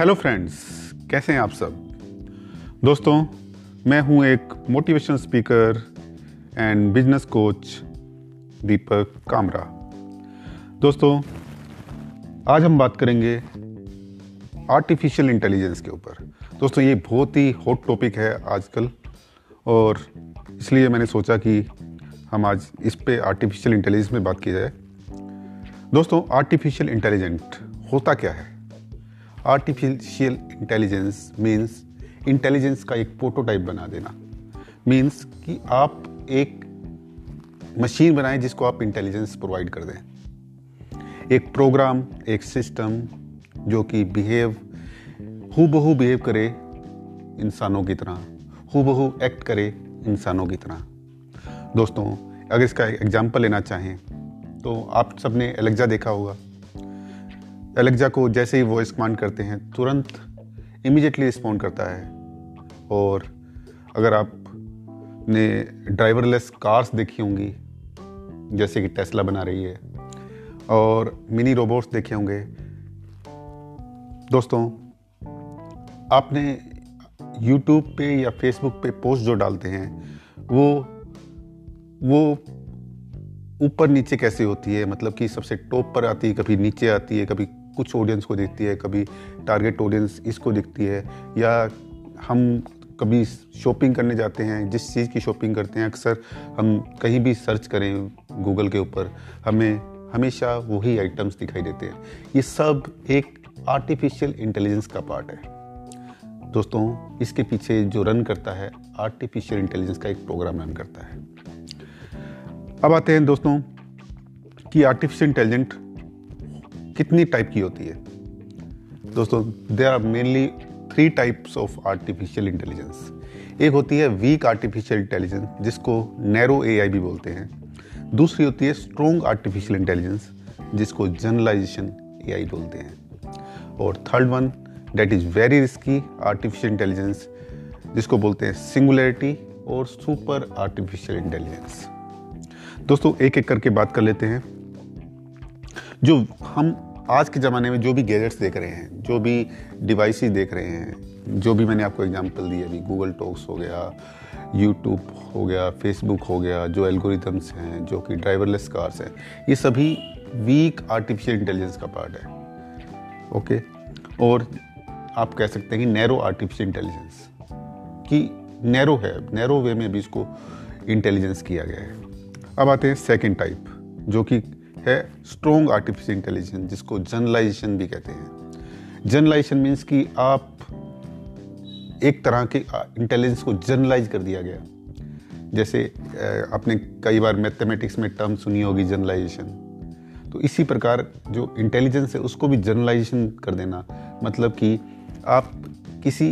Hello friends कैसे हैं आप सब? दोस्तों, मैं हूँ एक motivational speaker and business coach Deepak Kamra. दोस्तों, आज हम बात करेंगे आर्टिफिशियल इंटेलिजेंस के ऊपर। दोस्तों, ये बहुत ही हॉट टॉपिक है आजकल और इसलिए मैंने सोचा कि हम आज इस पे आर्टिफिशियल इंटेलिजेंस में बात की जाए। दोस्तों आर्टिफिशियल इंटेलिजेंट होता क्या है? आर्टिफिशियल इंटेलिजेंस मीन्स इंटेलिजेंस का एक प्रोटोटाइप बना देना। मीन्स कि आप एक मशीन बनाएँ जिसको आप इंटेलिजेंस प्रोवाइड कर दें। एक प्रोग्राम एक सिस्टम जो कि बिहेव हु बहू बिहेव करे इंसानों की तरह। हु बहू एक्ट करे इंसानों की तरह। दोस्तों, अगर इसका एग्ज़ाम्पल लेना चाहें तो आप सबने एलेक्जा देखा होगा। एलेक्जा को जैसे ही वॉइस कमांड करते हैं, तुरंत इमीडिएटली रिस्पॉन्ड करता है। और अगर आप ने ड्राइवरलेस कार्स देखी होंगी, जैसे कि टेस्ला बना रही है, और मिनी रोबोट्स देखे होंगे, दोस्तों, आपने यूट्यूब पे या फेसबुक पे पोस्ट जो डालते हैं, वो वो ऊपर नीचे कैसे होती है? मतलब कि सबसे टॉप पर आती है, कभी नीचे आती है, कभी कुछ ऑडियंस को दिखती है, कभी टारगेट ऑडियंस इसको दिखती है, या हम कभी शॉपिंग करने जाते हैं, जिस चीज़ की शॉपिंग करते हैं, अक्सर हम कहीं भी सर्च करें गूगल के ऊपर, हमें हमेशा वही आइटम्स दिखाई देते हैं। ये सब एक आर्टिफिशियल इंटेलिजेंस का पार्ट है। दोस्तों, इसके पीछे जो रन करता है आर्टिफिशियल इंटेलिजेंस का एक प्रोग्राम रन करता है। अब आते हैं दोस्तों, कि आर्टिफिशियल इंटेलिजेंट कितनी टाइप की होती है? दोस्तों there are mainly three types of artificial intelligence एक होती है वीक आर्टिफिशियल इंटेलिजेंस जिसको नैरो ए भी बोलते हैं। दूसरी होती है स्ट्रोंग आर्टिफिशियल इंटेलिजेंस जिसको जनरलाइजेशन ए बोलते हैं। और third one that is very risky artificial intelligence जिसको बोलते हैं सिंगुलरिटी और सुपर आर्टिफिशियल इंटेलिजेंस दोस्तों एक एक करके बात कर लेते हैं। जो हम आज के ज़माने में जो भी गैजेट्स देख रहे हैं, जो भी डिवाइसेस देख रहे हैं, जो भी मैंने आपको एग्जांपल दी अभी गूगल टॉक्स हो गया यूट्यूब हो गया फेसबुक हो गया, जो एल्गोरिथम्स हैं, जो कि ड्राइवरलेस कार्स हैं, ये सभी वीक आर्टिफिशियल इंटेलिजेंस का पार्ट है ओके और आप कह सकते हैं कि नैरो आर्टिफिशियल इंटेलिजेंस कि नैरो है नैरो वे में भी इसको इंटेलिजेंस किया गया है। अब आते हैं सेकेंड टाइप जो कि है स्ट्रोंग आर्टिफिशियल इंटेलिजेंस जिसको जनरलाइजेशन भी कहते हैं। जनरलाइजेशन मीन्स कि आप एक तरह के इंटेलिजेंस को जनरलाइज कर दिया गया। जैसे आपने कई बार मैथमेटिक्स में टर्म सुनी होगी जनरलाइजेशन तो इसी प्रकार जो इंटेलिजेंस है, उसको भी जनरलाइजेशन कर देना। मतलब कि आप किसी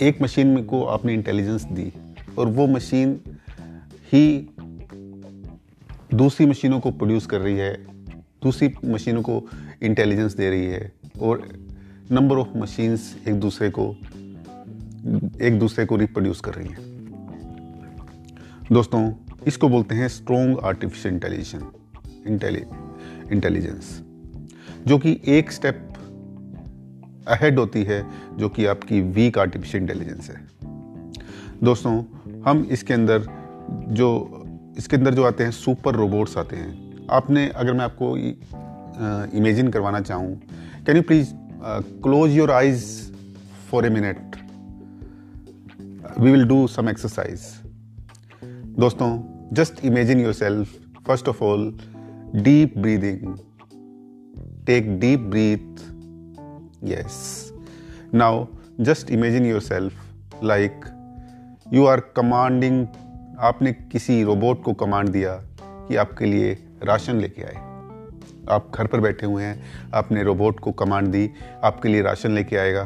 एक मशीन में को आपने इंटेलिजेंस दी, और वो मशीन ही दूसरी मशीनों को प्रोड्यूस कर रही है, दूसरी मशीनों को इंटेलिजेंस दे रही है और नंबर ऑफ़ मशीन्स एक दूसरे को, एक दूसरे को रिप्रोड्यूस कर रही हैं। दोस्तों, इसको बोलते हैं स्ट्रोंग आर्टिफिशियल इंटेलिजेंस इंटेलिजेंस जो कि एक स्टेप अहेड होती है, जो कि आपकी वीक आर्टिफिशियल इंटेलिजेंस है। दोस्तों, हम इसके अंदर जो इसके अंदर जो आते हैं सुपर रोबोट्स आते हैं। आपने, अगर मैं आपको इमेजिन करवाना चाहूँ can you please close your eyes for a minute we will do some exercise दोस्तों just imagine yourself first of all deep breathing take deep breath yes now just imagine yourself like you are commanding आपने किसी robot को command दिया कि आपके लिए ration लेके आए। आप घर पर बैठे हुए हैं, आपने रोबोट को कमांड दी, आपके लिए राशन लेके आएगा।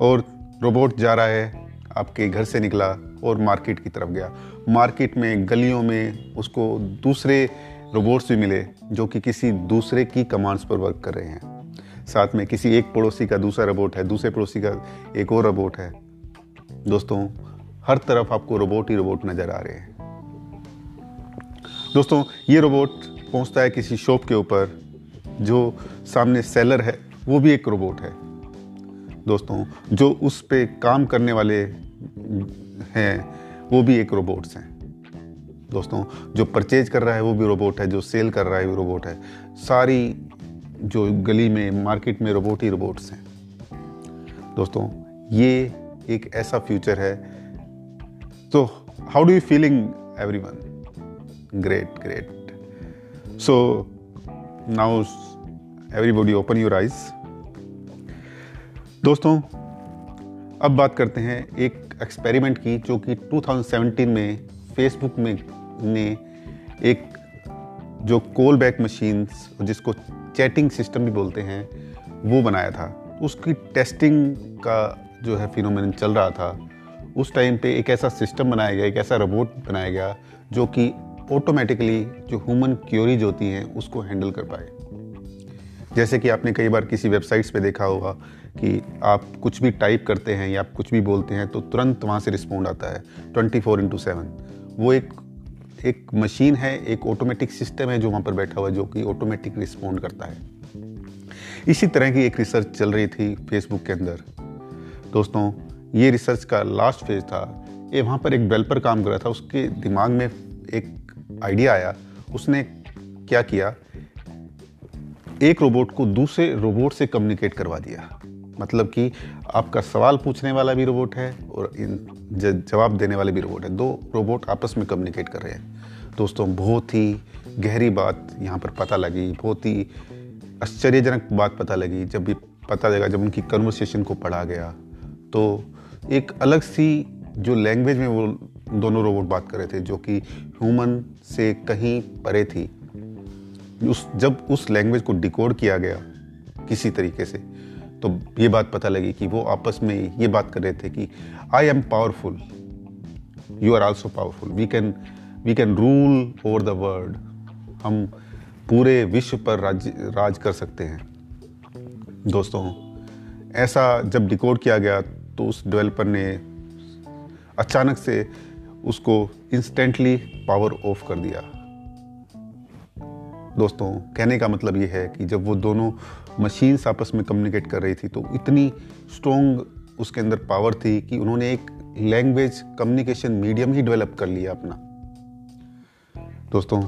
और रोबोट जा रहा है, आपके घर से निकला और मार्केट की तरफ़ गया। मार्केट में, गलियों में उसको दूसरे रोबोट्स भी मिले जो कि किसी दूसरे की कमांड्स पर वर्क कर रहे हैं। साथ में किसी एक पड़ोसी का दूसरा रोबोट है, दूसरे पड़ोसी का एक और रोबोट है। दोस्तों हर तरफ़ आपको रोबोट ही रोबोट नज़र आ रहे हैं। दोस्तों, ये रोबोट पहुँचता है किसी शॉप के ऊपर, जो सामने सेलर है, वो भी एक रोबोट है। दोस्तों, जो उस पर काम करने वाले हैं, वो भी एक रोबोट्स हैं। दोस्तों, जो परचेज कर रहा है, वो भी रोबोट है, जो सेल कर रहा है, वो रोबोट है। सारी जो गली में, मार्केट में रोबोट ही रोबोट्स हैं। दोस्तों, ये एक ऐसा फ्यूचर है how do you feeling everyone great great so now everybody open your eyes दोस्तों, अब बात करते हैं एक एक्सपेरिमेंट की जो कि 2017 में फेसबुक में ने एक जो कॉल बैक मशीन्स जिसको चैटिंग सिस्टम भी बोलते हैं, वो बनाया था। उसकी टेस्टिंग का जो है फिनोमिन चल रहा था। उस टाइम पे एक ऐसा सिस्टम बनाया गया, एक ऐसा रोबोट बनाया गया, जो कि ऑटोमेटिकली जो ह्यूमन क्योरीज होती हैं, उसको हैंडल कर पाए। जैसे कि आपने कई बार किसी वेबसाइट्स पे देखा होगा कि आप कुछ भी टाइप करते हैं या आप कुछ भी बोलते हैं तो तुरंत वहाँ से रिस्पॉन्ड आता है ट्वेंटी फोर इंटू सेवन वो एक एक मशीन है, एक ऑटोमेटिक सिस्टम है जो वहाँ पर बैठा हुआ है, जो कि ऑटोमेटिक रिस्पॉन्ड करता है। इसी तरह की एक रिसर्च चल रही थी फेसबुक के अंदर। दोस्तों ये रिसर्च का लास्ट फ़ेज़ था। ये वहाँ पर एक डेवलपर काम कर रहा था। उसके दिमाग में एक आइडिया आया। उसने क्या किया? एक रोबोट को दूसरे रोबोट से कम्युनिकेट करवा दिया। मतलब कि आपका सवाल पूछने वाला भी रोबोट है और इन जवाब देने वाले भी रोबोट है। दो रोबोट आपस में कम्युनिकेट कर रहे हैं। दोस्तों, बहुत ही गहरी बात यहाँ पर पता लगी। बहुत ही आश्चर्यजनक बात पता लगी। जब भी पता लगा, जब उनकी कन्वर्सेशन को पढ़ा गया तो एक अलग सी जो लैंग्वेज में वो दोनों रोबोट बात कर रहे थे, जो कि ह्यूमन से कहीं परे थी, उस, जब उस लैंग्वेज को डिकोड किया गया किसी तरीके से तो ये बात पता लगी कि वो आपस में ये बात कर रहे थे कि I am powerful you are also powerful we can we can rule over the world हम पूरे विश्व पर राज राज कर सकते हैं। दोस्तों, ऐसा जब डिकोड किया गया तो उस डेवलपर ने अचानक से उसको इंस्टेंटली पावर ऑफ़ कर दिया। दोस्तों, कहने का मतलब ये है कि जब वो दोनों मशीन्स आपस में कम्युनिकेट कर रही थी तो इतनी स्ट्रॉन्ग उसके अंदर पावर थी कि उन्होंने एक लैंग्वेज कम्युनिकेशन मीडियम ही डेवलप कर लिया अपना। दोस्तों,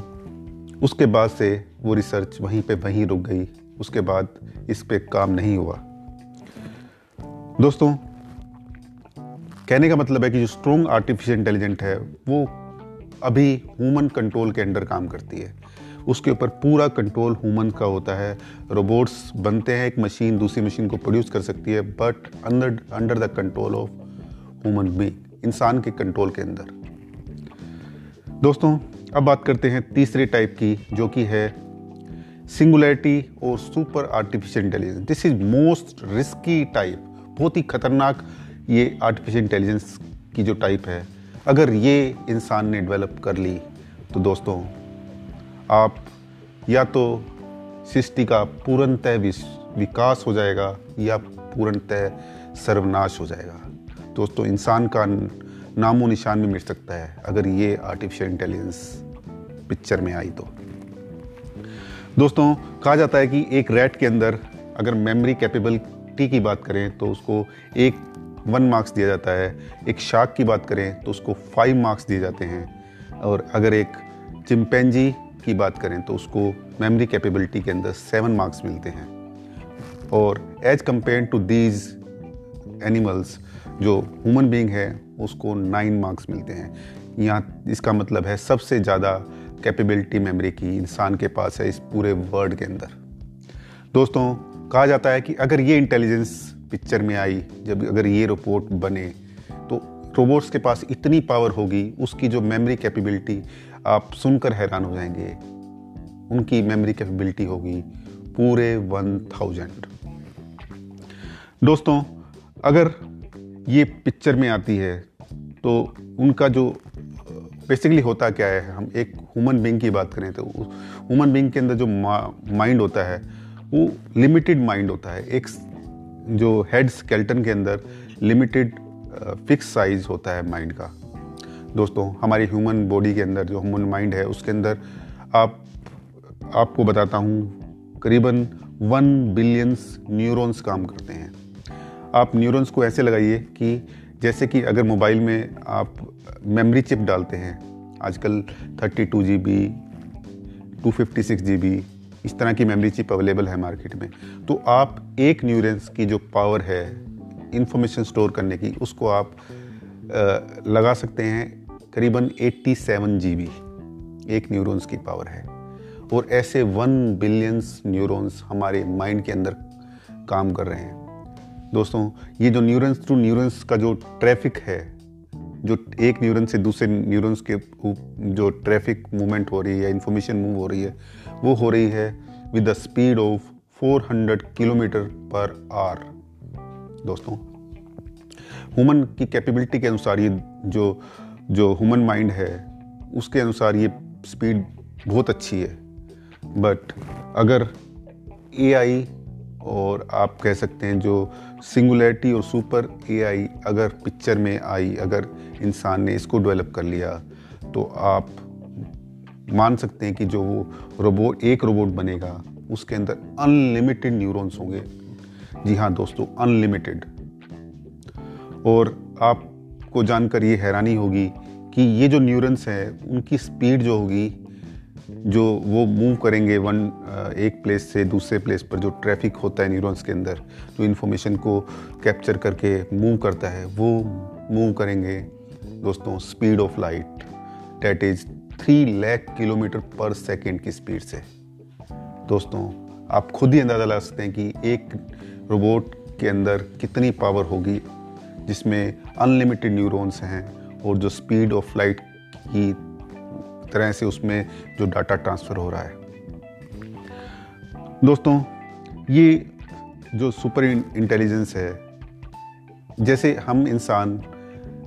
उसके बाद से वो रिसर्च वहीं पे वहीं रुक गई। उसके बाद इस पे काम नहीं हुआ। दोस्तों कहने का मतलब है कि जो स्ट्रॉन्ग आर्टिफिशियल इंटेलिजेंट है, वो अभी ह्यूमन कंट्रोल के अंडर काम करती है। उसके ऊपर पूरा कंट्रोल ह्यूमन का होता है। रोबोट्स बनते हैं, एक मशीन दूसरी मशीन को प्रोड्यूस कर सकती है but under under the control of human being इंसान के कंट्रोल के अंदर। दोस्तों, अब बात करते हैं तीसरे टाइप की, जो कि है सिंगुलरिटी और super artificial intelligence this is most risky type बहुत ही खतरनाक ये आर्टिफिशियल इंटेलिजेंस की जो टाइप है, अगर ये इंसान ने डेवलप कर ली तो दोस्तों, आप या तो सृष्टि का पूर्णतः विकास हो जाएगा, या पूर्णतः सर्वनाश हो जाएगा। दोस्तों, इंसान का नामो निशान भी मिट सकता है, अगर ये आर्टिफिशियल इंटेलिजेंस पिक्चर में आई तो। दोस्तों, कहा जाता है कि एक रैट के अंदर अगर मेमोरी कैपेबिलिटी की बात करें तो उसको एक वन मार्क्स दिया जाता है, एक शार्क की बात करें तो उसको फाइव मार्क्स दिए जाते हैं। और अगर एक चिमपेंजी की बात करें तो उसको मेमोरी कैपेबिलिटी के अंदर सेवन मार्क्स मिलते हैं। और as compared to these animals जो ह्यूमन बींग है, उसको नाइन मार्क्स मिलते हैं। यहाँ इसका मतलब है सबसे ज़्यादा कैपेबिलिटी मेमोरी की इंसान के पास है इस पूरे वर्ल्ड के अंदर। दोस्तों, कहा जाता है कि अगर ये इंटेलिजेंस पिक्चर में आई, जब अगर ये रोबोट बने तो रोबोट्स के पास इतनी पावर होगी, उसकी जो मेमोरी कैपेबिलिटी आप सुनकर हैरान हो जाएँगे। उनकी मेमोरी कैपेबिलिटी होगी पूरे वन थाउज़ेंड दोस्तों, अगर ये पिक्चर में आती है तो उनका जो बेसिकली होता क्या है, हम एक ह्यूमन बींग की बात करें तो ह्यूमन बींग के अंदर जो माइंड होता है, वो लिमिटेड माइंड होता है। एक जो हेड स्केल्टन के अंदर लिमिटेड फिक्स साइज़ होता है माइंड का। दोस्तों, हमारी ह्यूमन बॉडी के अंदर जो ह्यूमन माइंड है, उसके अंदर आप, आपको बताता हूँ, करीबन वन बिलियंस न्यूरॉन्स काम करते हैं। आप न्यूरॉन्स को ऐसे लगाइए कि जैसे कि अगर मोबाइल में आप मेमोरी चिप डालते हैं, आजकल thirty two G B to fifty six G B इस तरह की मेमोरी चिप अवेलेबल है मार्केट में। तो आप एक न्यूरेंस की जो पावर है इंफॉर्मेशन स्टोर करने की उसको आप आ, लगा सकते हैं करीबन 87 जी बी एक न्यूरॉन्स की पावर है। और ऐसे वन बिलियंस न्यूरॉन्स हमारे माइंड के अंदर काम कर रहे हैं। दोस्तों ये जो न्यूरॉन्स टू न्यूरॉन्स का जो ट्रैफ़िक है जो एक न्यूरॉन से दूसरे न्यूरॉन्स के जो ट्रैफ़िक मूवमेंट हो रही है इंफॉर्मेशन मूव हो रही है, वो हो रही है with the speed of 400 kilometre per hour दोस्तों ह्यूमन की कैपेबिलिटी के अनुसार ये जो जो ह्यूमन माइंड है, उसके अनुसार ये स्पीड बहुत अच्छी है. बट अगर एआई और आप कह सकते हैं जो सिंगुलरिटी और सुपर एआई अगर पिक्चर में आई, अगर इंसान ने इसको डेवलप कर लिया तो आप मान सकते हैं कि जो वो रोबोट एक रोबोट बनेगा, उसके अंदर अनलिमिटेड न्यूरॉन्स होंगे। जी हाँ दोस्तों अनलिमिटेड और आपको जानकर ये हैरानी होगी कि ये जो न्यूरॉन्स हैं, उनकी स्पीड जो होगी जो वो मूव करेंगे वन एक प्लेस से दूसरे प्लेस पर जो ट्रैफ़िक होता है न्यूरॉन्स के अंदर, जो इन्फॉर्मेशन को कैप्चर करके मूव करता है, वो मूव करेंगे दोस्तों speed of light that is three lakh kilometre per second की स्पीड से। दोस्तों, आप खुद ही अंदाज़ा लगा सकते हैं कि एक रोबोट के अंदर कितनी पावर होगी, जिसमें अनलिमिटेड न्यूरॉन्स हैं और जो स्पीड ऑफ़ लाइट की तरह से उसमें जो डाटा ट्रांसफ़र हो रहा है। दोस्तों, ये जो सुपर इंटेलिजेंस है, जैसे हम इंसान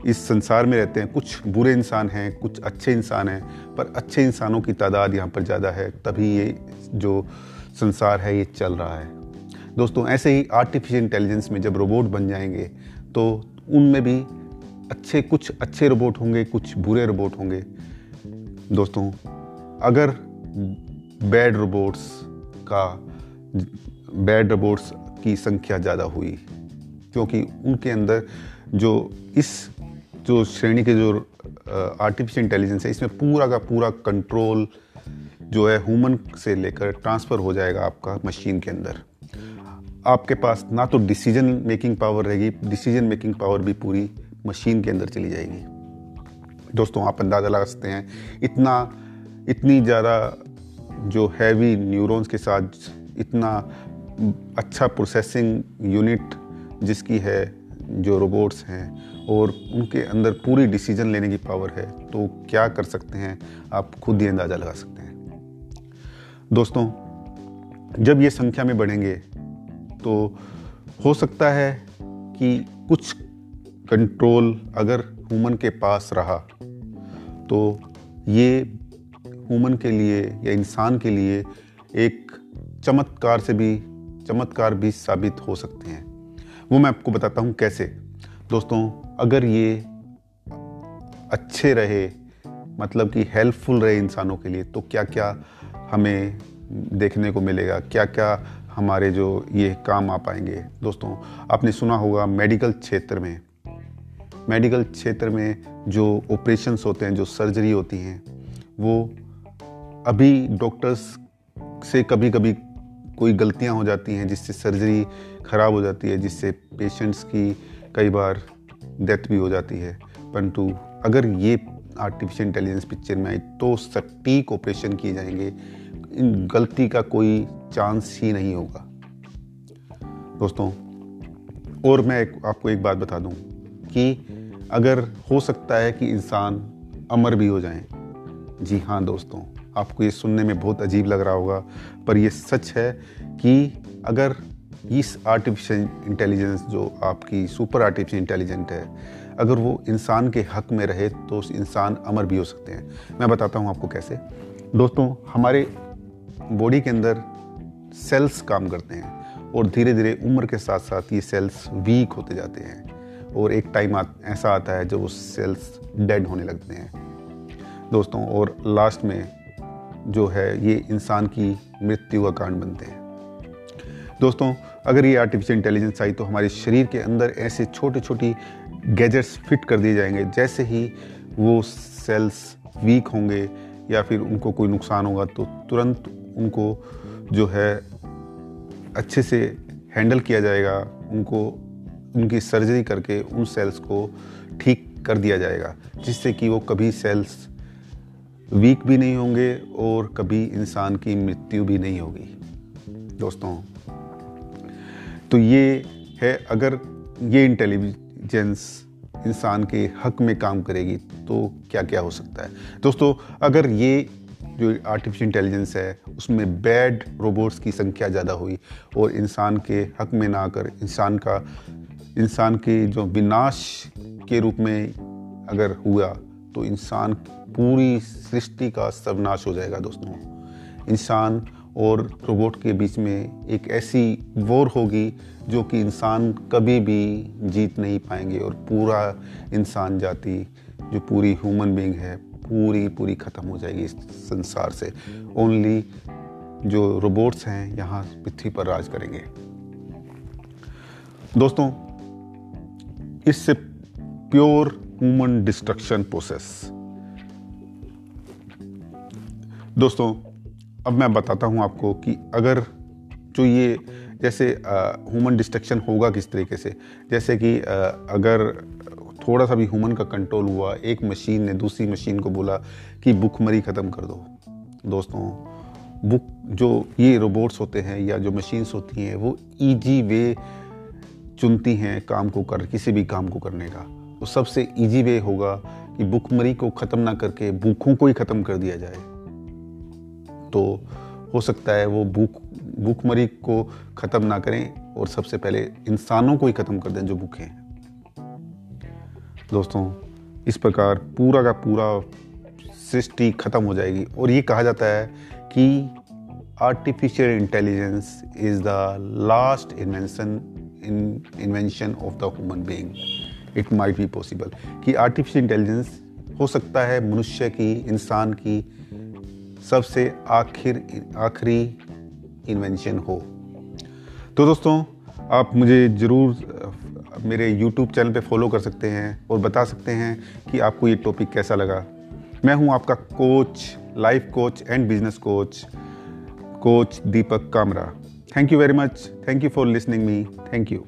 इस संसार में रहते हैं, कुछ बुरे इंसान हैं, कुछ अच्छे इंसान हैं, पर अच्छे इंसानों की तादाद यहाँ पर ज़्यादा है, तभी ये जो संसार है, ये चल रहा है। दोस्तों, ऐसे ही आर्टिफिशियल इंटेलिजेंस में जब रोबोट बन जाएँगे तो उनमें भी अच्छे, कुछ अच्छे रोबोट होंगे, कुछ बुरे रोबोट होंगे दोस्तों, अगर बैड रोबोट्स का बैड रोबोट्स की संख्या ज़्यादा हुई, क्योंकि उनके अंदर जो इस, जो श्रेणी के जो आर्टिफिशियल इंटेलिजेंस है, इसमें पूरा का पूरा कंट्रोल जो है ह्यूमन से लेकर ट्रांसफ़र हो जाएगा आपका मशीन के अंदर। आपके पास ना तो डिसीज़न मेकिंग पावर रहेगी डिसीज़न मेकिंग पावर भी पूरी मशीन के अंदर चली जाएगी। दोस्तों, आप अंदाज़ा लगा सकते हैं, इतना, इतनी ज़्यादा जो हैवी न्यूरॉन्स के साथ, इतना अच्छा प्रोसेसिंग यूनिट जिसकी है, जो रोबोट्स हैं, और उनके अंदर पूरी डिसीज़न लेने की पावर है तो क्या कर सकते हैं, आप खुद ही अंदाज़ा लगा सकते हैं। दोस्तों, जब ये संख्या में बढ़ेंगे तो हो सकता है कि कुछ कंट्रोल अगर ह्यूमन के पास रहा तो ये ह्यूमन के लिए या इंसान के लिए एक चमत्कार से भी, चमत्कार भी साबित हो सकते हैं। वो मैं आपको बताता हूँ कैसे। दोस्तों, अगर ये अच्छे रहे मतलब कि हेल्पफुल रहे इंसानों के लिए तो क्या क्या हमें देखने को मिलेगा? क्या क्या हमारे जो ये काम आ पाएँगे? दोस्तों, आपने सुना होगा मेडिकल क्षेत्र में मेडिकल क्षेत्र में जो ऑपरेशंस होते हैं जो सर्जरी होती हैं वो अभी डॉक्टर्स से कभी कभी कोई गलतियाँ हो जाती हैं जिससे सर्जरी ख़राब हो जाती है जिससे पेशेंट्स की कई बार डेथ भी हो जाती है। परंतु अगर ये आर्टिफिशियल इंटेलिजेंस पिक्चर में आई तो सटीक ऑपरेशन किए जाएँगे। इन गलती का कोई चांस ही नहीं होगा। दोस्तों और मैं एक, आपको एक बात बता दूँ कि अगर हो सकता है कि इंसान अमर भी हो जाए। जी हाँ दोस्तों, आपको ये सुनने में बहुत अजीब लग रहा होगा, पर यह सच है कि अगर इस आर्टिफिशियल इंटेलिजेंस जो आपकी सुपर आर्टिफिशियल इंटेलिजेंट है, अगर वो इंसान के हक में रहे तो उस इंसान अमर भी हो सकते हैं। मैं बताता हूँ आपको कैसे। दोस्तों, हमारे बॉडी के अंदर सेल्स काम करते हैं और धीरे धीरे उम्र के साथ साथ ये सेल्स वीक होते जाते हैं। और एक टाइम ऐसा आता है जब वो सेल्स डेड होने लगते हैं। दोस्तों, और लास्ट में जो है, ये इंसान की मृत्यु का कारण बनते हैं। दोस्तों, अगर ये आर्टिफिशियल इंटेलिजेंस आई तो हमारे शरीर के अंदर ऐसे छोटे छोटी गैजेट्स फिट कर दिए जाएँगे, जैसे ही वो सेल्स वीक होंगे या फिर उनको कोई नुकसान होगा तो तुरंत उनको जो है अच्छे से हैंडल किया जाएगा, उनको उनकी सर्जरी करके उन सेल्स को ठीक कर दिया जाएगा, जिससे कि वो कभी सेल्स वीक भी नहीं होंगे और कभी इंसान की मृत्यु भी नहीं होगी। दोस्तों तो ये है अगर ये इंटेलिजेंस इंसान के हक में काम करेगी तो क्या क्या हो सकता है? दोस्तों, अगर ये जो आर्टिफिशियल इंटेलिजेंस है, उसमें बैड रोबोट्स की संख्या ज़्यादा हुई और इंसान के हक में ना आकर, इंसान का, इंसान के जो विनाश के रूप में अगर हुआ तो इंसान पूरी सृष्टि का सर्वनाश हो जाएगा दोस्तों। इंसान और रोबोट के बीच में एक ऐसी वॉर होगी जो कि इंसान कभी भी जीत नहीं पाएँगे और पूरा इंसान जाति, जो पूरी ह्यूमन बीइंग है पूरी पूरी ख़त्म हो जाएगी इस संसार से। ओनली जो रोबोट्स हैं यहाँ पृथ्वी पर राज करेंगे। दोस्तों इससे प्योर ह्यूमन डिस्ट्रक्शन प्रोसेस दोस्तों अब मैं बताता हूँ आपको कि अगर जो ये जैसे ह्यूमन डिस्ट्रक्शन होगा किस तरीके से जैसे कि आ, अगर थोड़ा सा भी ह्यूमन का कंट्रोल हुआ, एक मशीन ने दूसरी मशीन को बोला कि भुखमरी ख़त्म कर दो। दोस्तों बुक जो ये रोबोट्स होते हैं या जो मशीन्स होती हैं, वो ईजी वे चुनती हैं काम को कर, किसी भी काम को करने का। तो सबसे ईजी वे होगा कि भुखमरी को ख़त्म ना करके भूखों को ही ख़त्म कर दिया जाए। तो हो सकता है वो भूख, भूखमरी को ख़त्म ना करें और सबसे पहले इंसानों को ही ख़त्म कर दें जो भूखे हैं। दोस्तों, इस प्रकार पूरा का पूरा सृष्टि ख़त्म हो जाएगी। और ये कहा जाता है कि artificial intelligence is the last invention in invention of the human being it might be possible कि आर्टिफिशियल इंटेलिजेंस हो सकता है मनुष्य की, इंसान की सबसे आखिर, आखिरी इन्वेंशन हो। तो दोस्तों, आप मुझे ज़रूर मेरे YouTube चैनल पे फॉलो कर सकते हैं और बता सकते हैं कि आपको ये टॉपिक कैसा लगा। मैं हूँ आपका coach life coach and business coach coach Deepak Kamra thank you very much thank you for listening me thank you